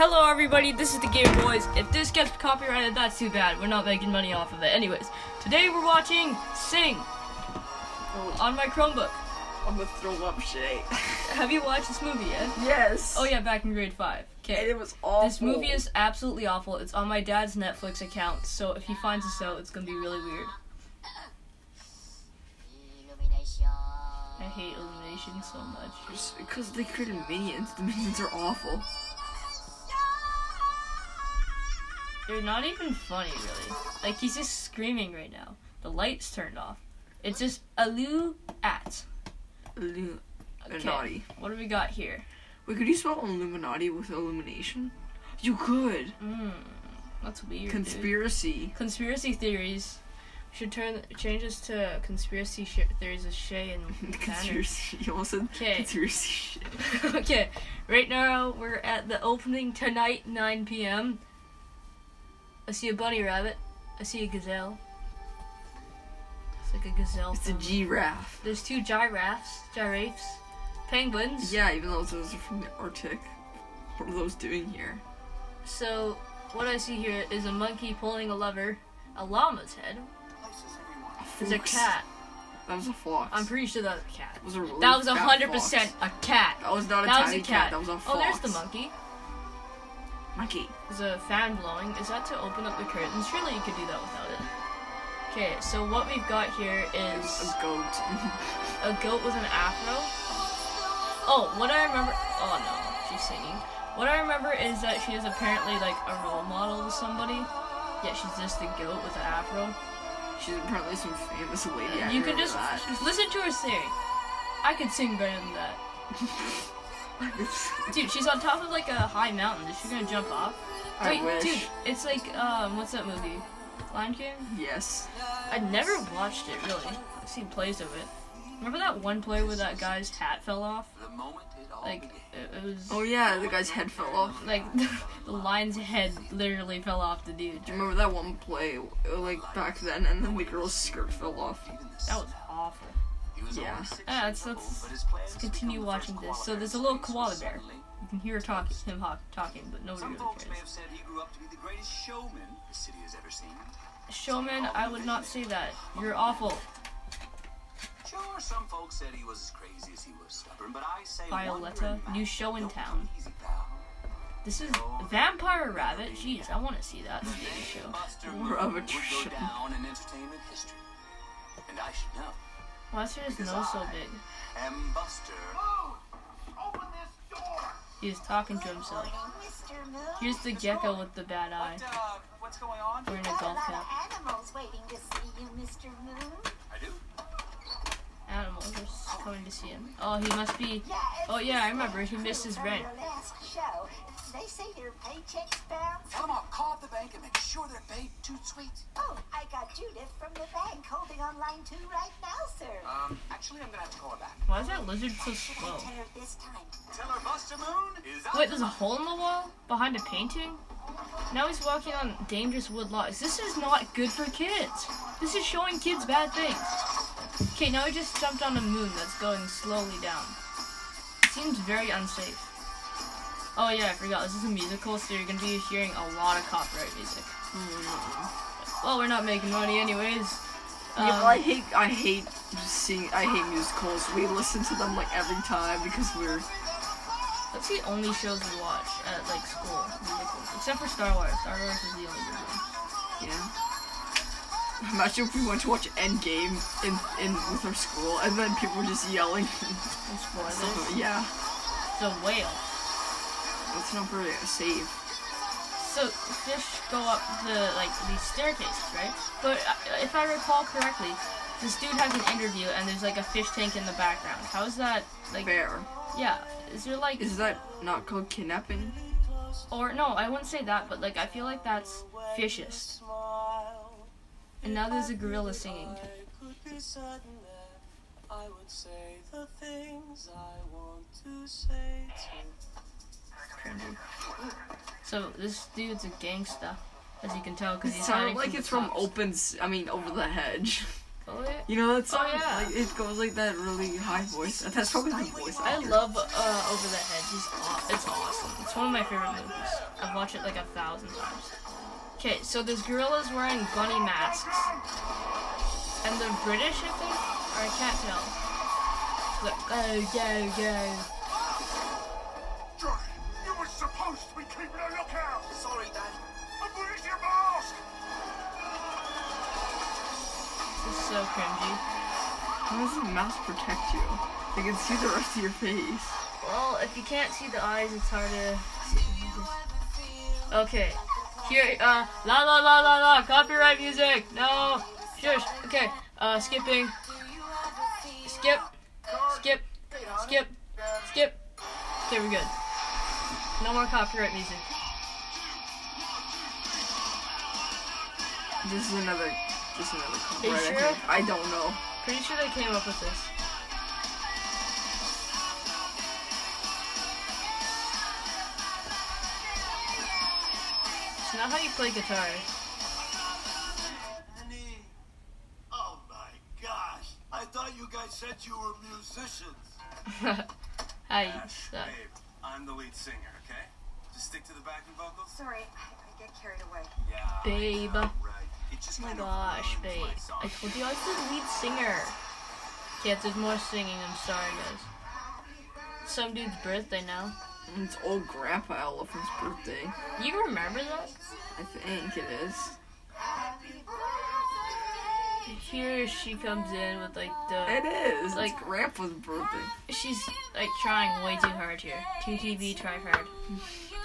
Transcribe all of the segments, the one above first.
Hello, everybody. This is the Game Boys. If this gets copyrighted, that's too bad. We're not making money off of it. Anyways, today we're watching Sing oh. on my Chromebook. I'm gonna throw up shit. Have you watched this movie yet? yes. Oh yeah, back in grade five. Okay. it was awful. This movie is absolutely awful. It's on my dad's Netflix account, so if he finds this out, it's gonna be really weird. I hate Illumination so much. because they created minions. The minions are awful. They're not even funny, really. Like he's just screaming right now. The lights turned off. It's just Alu at. Illu- Okay. Illuminati. What do we got here? Wait, could you spell Illuminati with illumination? You could. Mmm, that's weird. dude. Conspiracy. Conspiracy theories. Should turn change this to conspiracy sh- theories of Shay and. Conspiracy. You almost said 'Kay. conspiracy shit. okay, right now we're at the opening tonight, 9 p.m. I see a bunny rabbit. I see a gazelle. It's like a gazelle. It's a giraffe. There's two giraffes, giraffes, penguins. Yeah, even though those are from the Arctic. What are those doing here? So what I see here is a monkey pulling a lever, a llama's head. There's a cat. That was a fox. I'm pretty sure that's a cat. That was a really That was a fat hundred fox. percent a cat. That was not a That was tiny a cat. That was a fox. Oh, there's the monkey. Monkey. There's a fan blowing. Is that to open up the curtains? Surely you could do that without it. Okay, so what we've got here is A goat. a goat with an afro. Oh, what I remember. Oh no, she's singing. What I remember is that she is apparently like a role model to somebody. Yeah, she's just a goat with an afro. She's apparently some famous lady. You can just that. listen to her sing. I could sing better than that. Dude, she's on top of like a high mountain. Is she gonna jump off? I Wait, wish. dude, it's like um, what's that movie? Lion King. Yes. I never watched it really. I've seen plays of it. Remember that one play where that guy's hat fell off? Like it, it was Oh yeah, the guy's head fell off. like the lion's head literally fell off the dude. Do you remember that one play, like back then, and then the girl's skirt fell off? That was awful. Yeah. Ah, let's, let's, let's continue watching this. So there's a little koala bear. You can hear talk, him talking, but nobody Some really folks may have cares. said he grew up to be the greatest showman the city has ever seen. Showman, I would not say that. You're awful. Sure, some folks said he was as crazy as he was stubborn, but I say Violetta, new show in town. Easy. This is Vampire Rabbit. Jeez, I want to see that show. Buster More of a would go show. down in entertainment history. And I should know. Why is his nose so big? And Buster. He's talking to himself. Here's the gecko with the bad eye. What, uh, what's going on? Wearing a Got a golf lot cap. animals waiting to see you, Mr. Moon. I do. Animals are coming to see him. Oh, he must be. Oh yeah, I remember. He missed his rent. Your. They say your paycheck's bounced. Tell them I'll call up the bank and make sure they're paid too sweet. Oh, I got Judith from the bank holding on line two right now, sir. Um, actually, I'm gonna have to call her back. Why is that lizard so Should I slow? tell her this time? Tell her Buster Moon is out. Wait, there's a hole in the wall behind a painting. Now he's walking on dangerous wood logs. This is not good for kids. This is showing kids bad things. Okay, now he just jumped on a moon that's going slowly down. It Seems very unsafe. Oh yeah, I forgot. This is a musical, so you're gonna be hearing a lot of copyright music. Well, we're not making money anyways. yeah, Um, I hate, I hate seeing, I hate musicals. We listen to them like every time because we're. That's the only shows we watch at like school, musicals. except for Star Wars. Star Wars is the only good one. Yeah. Imagine if we went to watch Endgame in in with our school, and then people were just yelling. And spoilers. stuff. yeah, a whale. That's not really a save. So fish go up the like these staircases, right? But uh, if I recall correctly, this dude has an interview and there's like a fish tank in the background. How is that like? Fair. Yeah. Is there like Is that not called kidnapping? or no? I wouldn't say that, but like I feel like that's fishist. And now there's a gorilla singing. could be certain that I would say the things I want to say to So this dude's a gangsta, as you can tell, because It he's sounded hiding like from it's the from cops. Open. S- I mean, Over the Hedge. Oh yeah. You know that song? Oh, yeah. Like it goes like that really high voice. That's probably the voice. I actor. love uh, Over the Hedge. It's, aw- it's awesome. It's one of my favorite movies. I've watched it like a thousand times. Okay, so there's gorillas wearing bunny masks. And they're British, I think? Or I can't tell. Look, go, go, go. Johnny, you were supposed to be keeping a lookout. Sorry, Dad. And where's your mask? This is so cringy. How does the mask protect you? They can see the rest of your face. Well, if you can't see the eyes, it's hard to see. Okay. Here, uh, la la la la la, copyright music. No. Shush. Okay. Uh, skipping. Skip. Skip. Skip. Skip. Okay, we're good. No more copyright music. This is another. This is another you copyright. I sure? think. I don't know. Pretty sure they came up with this. It's not how you play guitar. Oh my gosh. I thought you guys said you were musicians. Hi. Ash, uh, suck. Babe, I'm the lead singer, okay? Just stick to the backing vocals. Sorry, I, I get carried away. Yeah. I Babe. know, Right. It just Oh my gosh, babe. my. I told you I was the lead singer. Kids, there's more singing. I'm sorry, guys. Some dude's birthday now. It's old Grandpa Elephant's birthday. You remember that? I think it is. Here she comes in with like the. It is. Like- it's was broken. She's like trying way too hard here. TTV, try hard.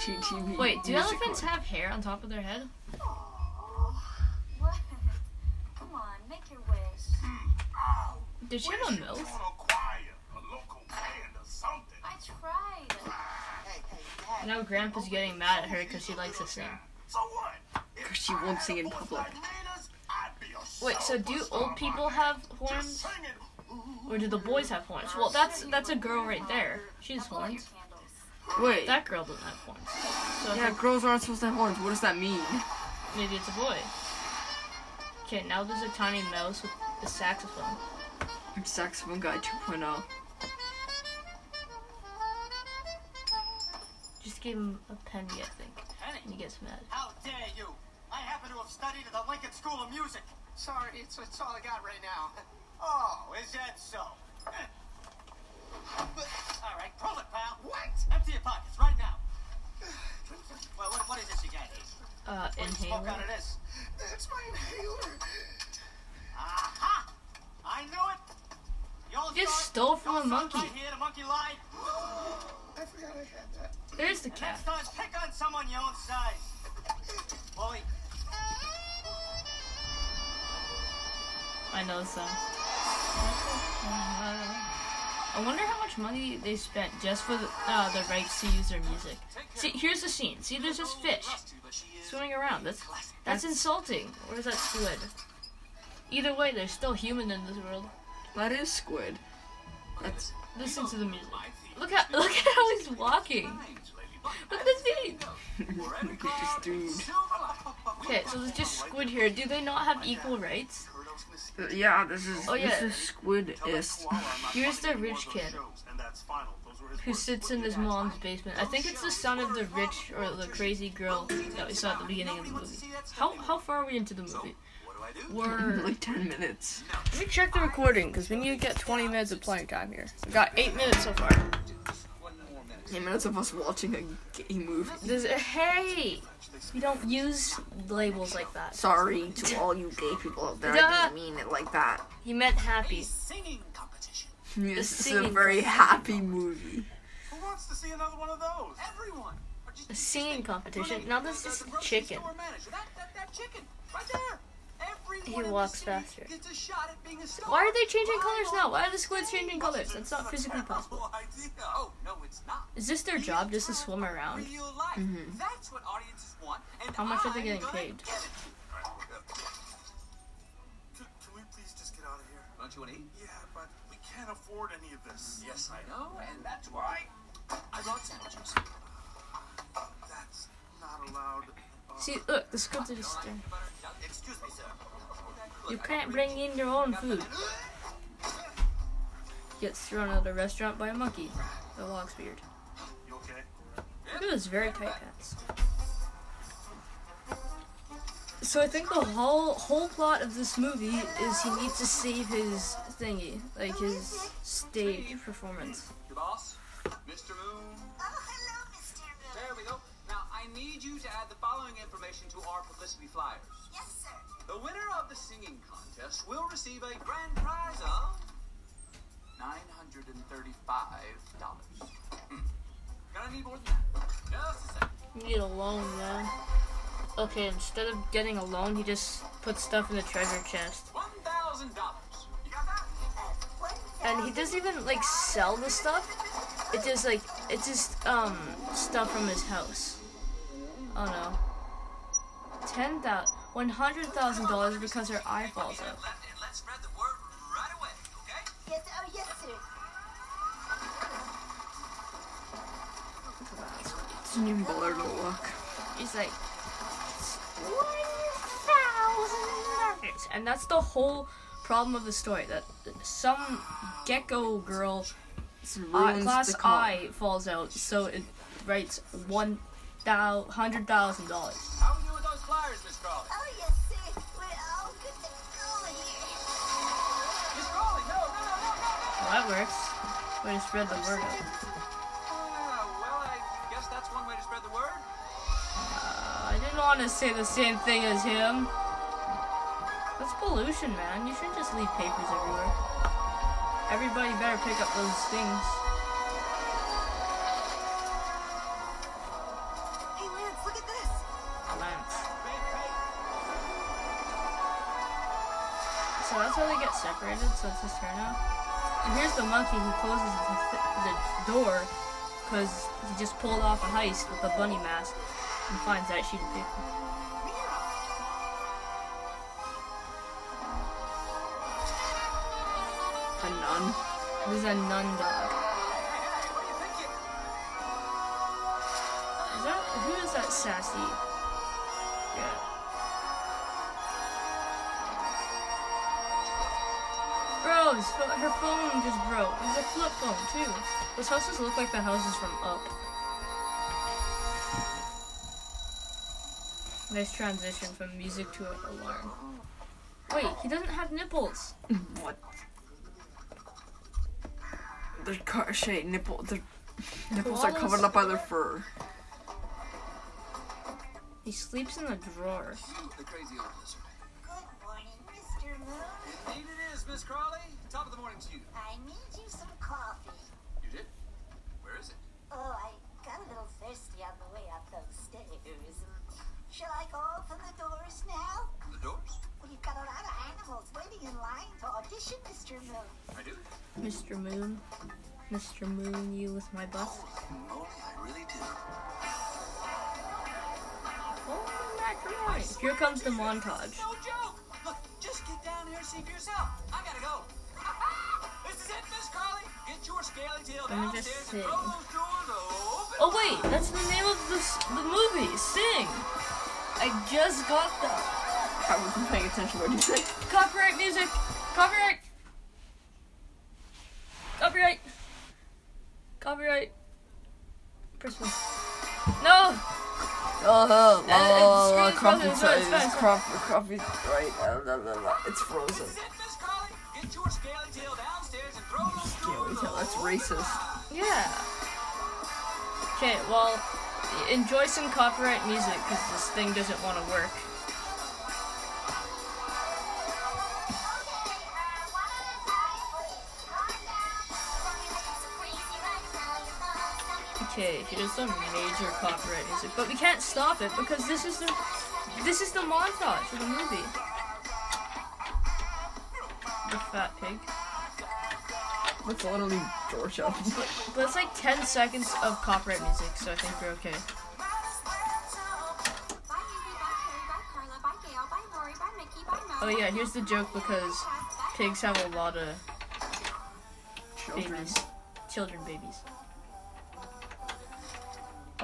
GTV. Wait, do music elephants hall. have hair on top of their head? Come on, make your wish. Did she have a you mouth? join a choir, a local band or something. I tried. Hey, hey, Now Grandpa's getting mad at her because she likes to sing. So what? If 'Cause she won't sing in public. Wait, so do old people have horns? Just sing it. Or do the boys have horns? Well, that's that's a girl right there. She has horns. Wait. That girl doesn't have horns. So yeah, think girls aren't supposed to have horns. What does that mean? maybe it's a boy. Okay, now there's a tiny mouse with a saxophone. Saxophone guy oh. 2.0. Just give him a penny, I think, and he gets mad. How dare you? I happen to have studied at the Lincoln School of Music. Sorry, it's, it's all I got right now. Oh, is that so? all right, prove it, pal. What? Empty your pockets right now. Well, what, what is this you got? Uh, What do you smoke out of this? That's my inhaler. Aha! I knew it. You all Just saw it? stole from a all saw it monkey. Right here, the monkey lied. I forgot I had that. There's the And cat. next time, pick on someone your own size. Bully. I know song. I wonder how much money they spent just for the, uh, the rights to use their music. See, here's the scene. See, there's this fish swimming around. That's that's insulting. Or is that squid? Either way, there's still human in this world. That is squid. That's Listen to the music. Look at look at how he's walking. Look at his feet. look at this dude. Okay, so there's just squid here. Do they not have equal rights? Yeah, this is Oh, yeah. this is squidist. Here's the rich kid who sits in his mom's basement. I think it's the son of the rich or the crazy girl that we saw at the beginning of the movie. How how far are we into the movie? We're like 10 minutes. let me check the recording because we need to get 20 minutes of playing time here. We've got eight minutes so far. Eight minutes of us watching a gay movie. A, hey, we don't use labels like that. Sorry to all you gay people out there. I didn't mean it like that. He meant happy. Singing competition. This is a very happy movie. Who wants to see another one of those? Everyone. A singing competition. Now this is The- the grocery chicken. That, that, that chicken. Right there. Every He walks faster. Gets a shot at being a star. Why are they changing colors now? Why are the squids changing colors? That's not physically possible. Oh, no, not. Is this their job just to swim around? Real life. That's what audiences want. And How much are they getting paid? get. Can, can we please just get out of here? Don't you want to eat? Yeah, but we can't afford any of this. Yes, I know, and that's why I brought sandwiches. That's not allowed. Uh, See, look, the squids are just staring. Excuse me, sir. You can't bring in your own food. Gets thrown out of the restaurant by a monkey. The log's beard. You okay? Look at those very tight pants. So I think the whole whole plot of this movie is he needs to save his thingy, like his stage performance. Information to our publicity flyers. Yes, sir. The winner of the singing contest will receive a grand prize of $935. Hmm. Gonna need more than that. Just a second. You need a loan, man. Okay, instead of getting a loan, he just puts stuff in the treasure chest. $1,000. You got that? Uh, And he doesn't even like sell the stuff. It just like it's just um stuff from his house. Oh no. Ten thousand, one hundred thousand dollars because her eye falls out. Left, and let's spread the word right away, okay? Yes, yes, sir. Doesn't even bother to look. He's like one thousand dollars, and that's the whole problem of the story. That some gecko girl This eye, ruins glass the cop. eye falls out, so it writes one hundred thousand dollars. That works. Way to spread the word out. Ah, well, I guess that's one way to spread the word. Uh, I didn't want to say the same thing as him. That's pollution, man. You shouldn't just leave papers everywhere. Everybody better pick up those things. Hey, Lance, look at this. Lance. So that's how they get separated, so it's his turn now. And here's the monkey who closes the, th- the door because he just pulled off a heist with a bunny mask and finds that sheet of paper. A nun. This is a nun dog. What do you think? you- Is that who is that sassy? Yeah. Bro, his pho- her phone just broke. It's a flip phone too. Those houses look like the houses from Up. Nice transition from music to an alarm. Wait, he doesn't have nipples. What? Their car shade nipple. Their nipples are covered up by their fur. He sleeps in the drawer. The crazy old lizard. Indeed it is, Miss Crawley. Top of the morning to you. I need you some coffee. You did? Where is it? Oh, I got a little thirsty on the way up those stairs. Shall I go open the doors now? The doors? Well, you've got a lot of animals waiting in line to audition, Mr. Moon. I do. Mr. Moon. Mr. Moon, you with my bus. Oh, Only I really do. Oh, macaroni. Here comes the montage. No joke. Look, just get down here and see for yourself. I gotta go. this is it, Miss Crawley. Get your scaly tail Let me just downstairs and throw those doors open. Oh wait, that's the name of this the movie. Sing. I just got that. I wasn't paying attention. to What you say? Copyright music. Copyright. Copyright. Copyright. Press one. No. Oh, oh, it's- it's coffee, frozen, it's sorry, frozen, it's it's coffee, coffee, right, uh, it's frozen. This is it, Miss Crawley. Get your scaly tail downstairs and throw those Scaly tail, that's racist. Yeah. Okay, well, enjoy some copyright music because this thing doesn't want to work. Okay, here's some major copyright music, but we can't stop it because this is the this is the montage of the movie. The fat pig. That's literally Georgia. But it's like 10 seconds of copyright music, so I think we're okay. Oh yeah, here's the joke because pigs have a lot of Children. babies. Children babies.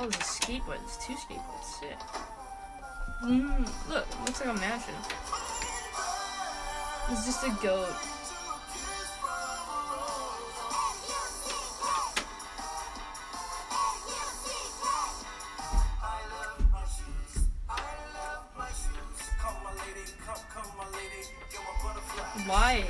Oh, there's a skateboard. There's two skateboards. Sick. Mm, look, it looks like a mansion. It's just a goat. I love my shoes. I love my shoes. Come, my lady, come, come, my lady. You're my butterfly. Why?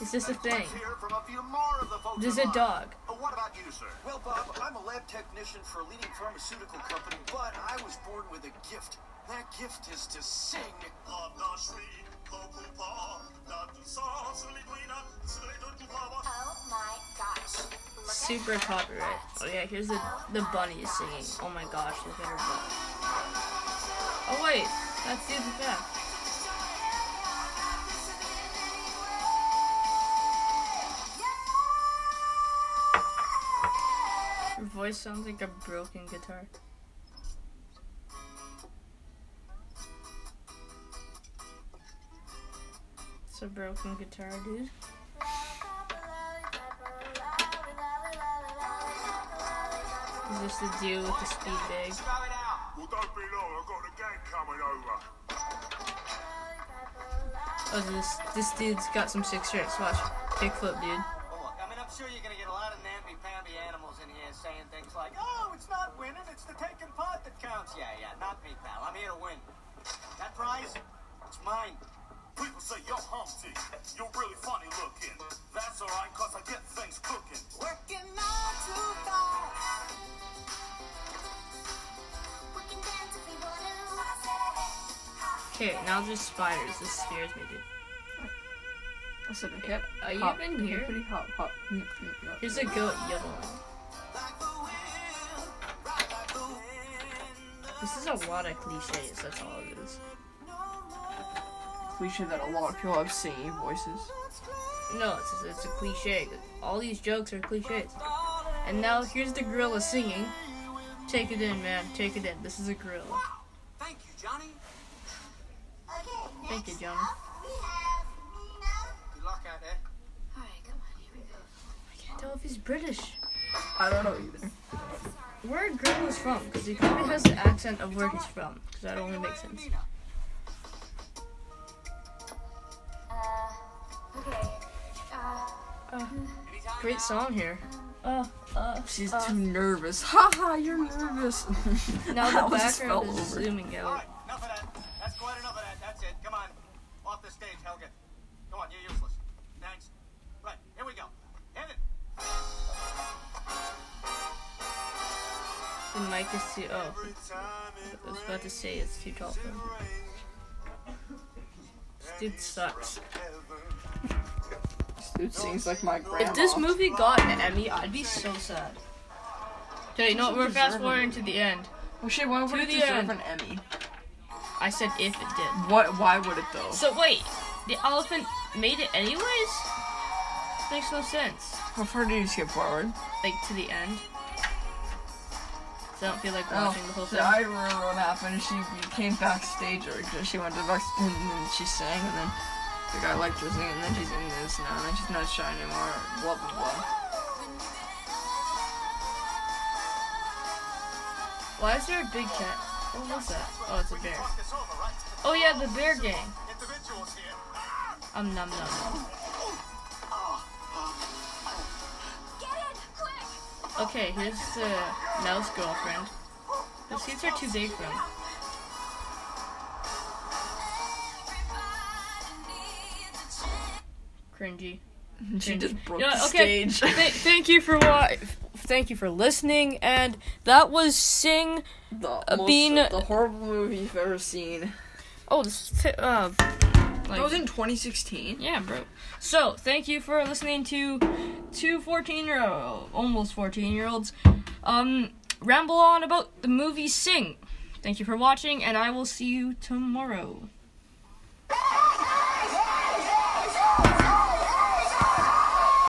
Is this a thing? Hear from a few more of the folks There's a dog. What about you, sir? Well, Bob, I'm a lab technician for a leading pharmaceutical company, but I was born with a gift. That gift is to sing. Oh my gosh. Super copyright. Oh yeah, here's the the bunny singing. Oh my gosh, look at her butt. Oh wait, that's the other back. Voice sounds like a broken guitar. It's a broken guitar, dude. Is this the dude with the speed bag? Well, don't be long. I've got gang coming over. Oh, this this dude's got some sick tricks. Watch, kickflip, dude. Well, look, I mean, I'm sure you're gonna get a lot of namby-pamby animals in here saying things like, "Oh, it's not winning; it's the taking part that counts." Yeah, yeah, not me, pal. I'm here to win. That prize, it's mine. People say, yo, Humpty, you're really funny looking. That's alright, cause I get things cooking. Working nine to five. Okay, now there's spiders. This scares me, dude. I said a hip. Are you hop, even here? Hippity hop hop. Mm, mm, mm. Here's a goat yodeling. This is a lot of cliches. That's all it is. Cliche that a lot of people have singing voices. No, it's it's a cliche. All these jokes are cliches. And now here's the gorilla singing. Take it in, man. Take it in. This is a gorilla. Thank you, Johnny. Okay, Thank you, next Johnny. we have Meena. Good luck out there. Alright, come on, here we go. I can't tell if he's British. I don't know either. Oh, Where are gorillas from? Because he probably has the accent of where he's from. Because that only makes sense. Uh, okay. Uh, Uh, great song here. Uh, uh, She's uh. too nervous. Haha, you're nervous. Now the almost background is over. zooming out. right, enough of that. That's quite enough of that. That's it. Come on. Mic is too. Oh, I was about to say it's too tall for him. This dude sucks. This dude sings like my grandma. If this movie got an Emmy, I'd be so sad. Okay, you know what? We're fast forwarding to the end. Well, shit, why would To it deserve end. an Emmy? I said if it did. What? Why would it though? So wait, the elephant made it anyways? Makes no sense. How far did you skip forward? Like to the end. So I don't feel like Oh, watching the whole thing. I remember what happened. She came backstage, or she went to the back, and then she sang, and then the guy liked her singing, and then she's in this now, and then she's not shy anymore. Blah blah blah. Why is there a big cat? What was that? Oh, it's a bear. Talk this over, right? Oh yeah, the bear gang. Individuals here. Um, num num. get Okay, here's the mouse girlfriend. The seats are too big for him. Cringy. She just broke You know, the okay. stage. Th- thank you for wa- Thank you for listening, and that was Sing. the, Uh, most, being- the horrible movie you've ever seen. Oh, this is t- uh, That was in 2016. yeah, bro. So, thank you for listening to two 14 year old, almost 14 year olds, um, ramble on about the movie Sing. Thank you for watching, and I will see you tomorrow.